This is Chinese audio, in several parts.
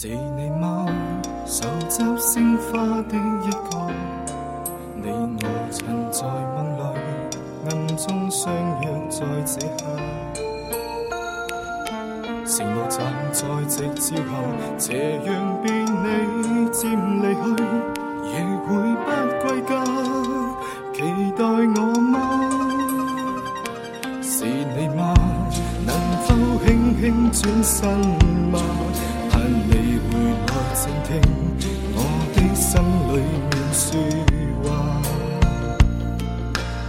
是你吗？手执鲜花的一个，你我曾在梦里暗中相约，在这刻。承诺站在夕照后，斜阳边你渐离去，亦会不归家，期待我吗？是你吗？能否轻轻转身？静听我的心里面说话，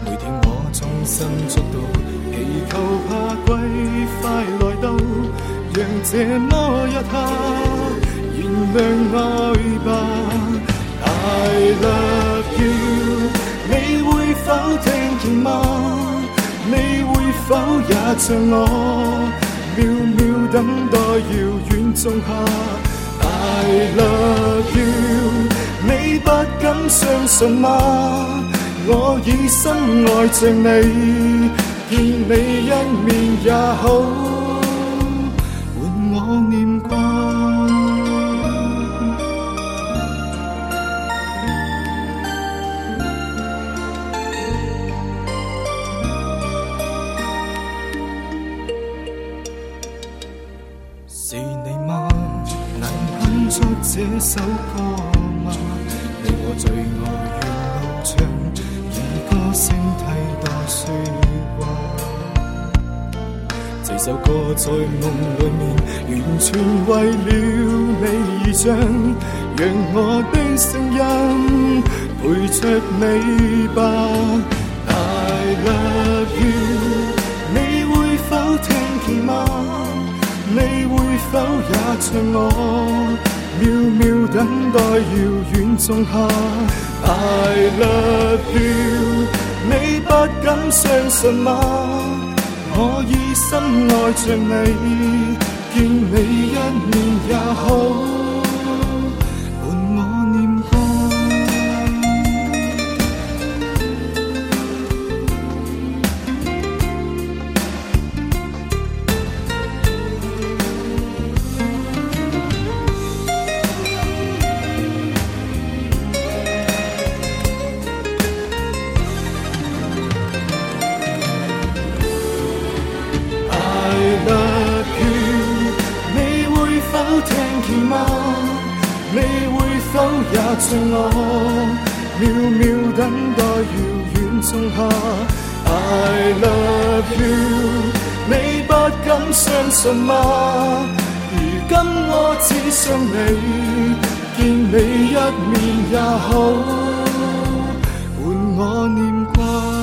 每天我衷心祝祷，祈求下季快来到，让这么一刻燃亮爱吧。I love you，你会否听见吗？你会否也像我，秒秒等待遥远仲夏？you。你不敢相信吗？我已深爱着你，见你一面也好。这首歌吗？你我最爱沿路唱，以歌声替代说话。这首歌在梦里面，完全为了你而唱，让我的声音陪着你吧。I love you，你会否听见吗？你会否也像我？秒秒等待遥远仲夏，I love you，你不敢相信吗？我以深爱着你，见你一面也好。听见吗？你会否也像我秒秒等待遥远仲夏？I love you，你不敢相信吗？如今我只想你，见你一面也好，伴我念挂。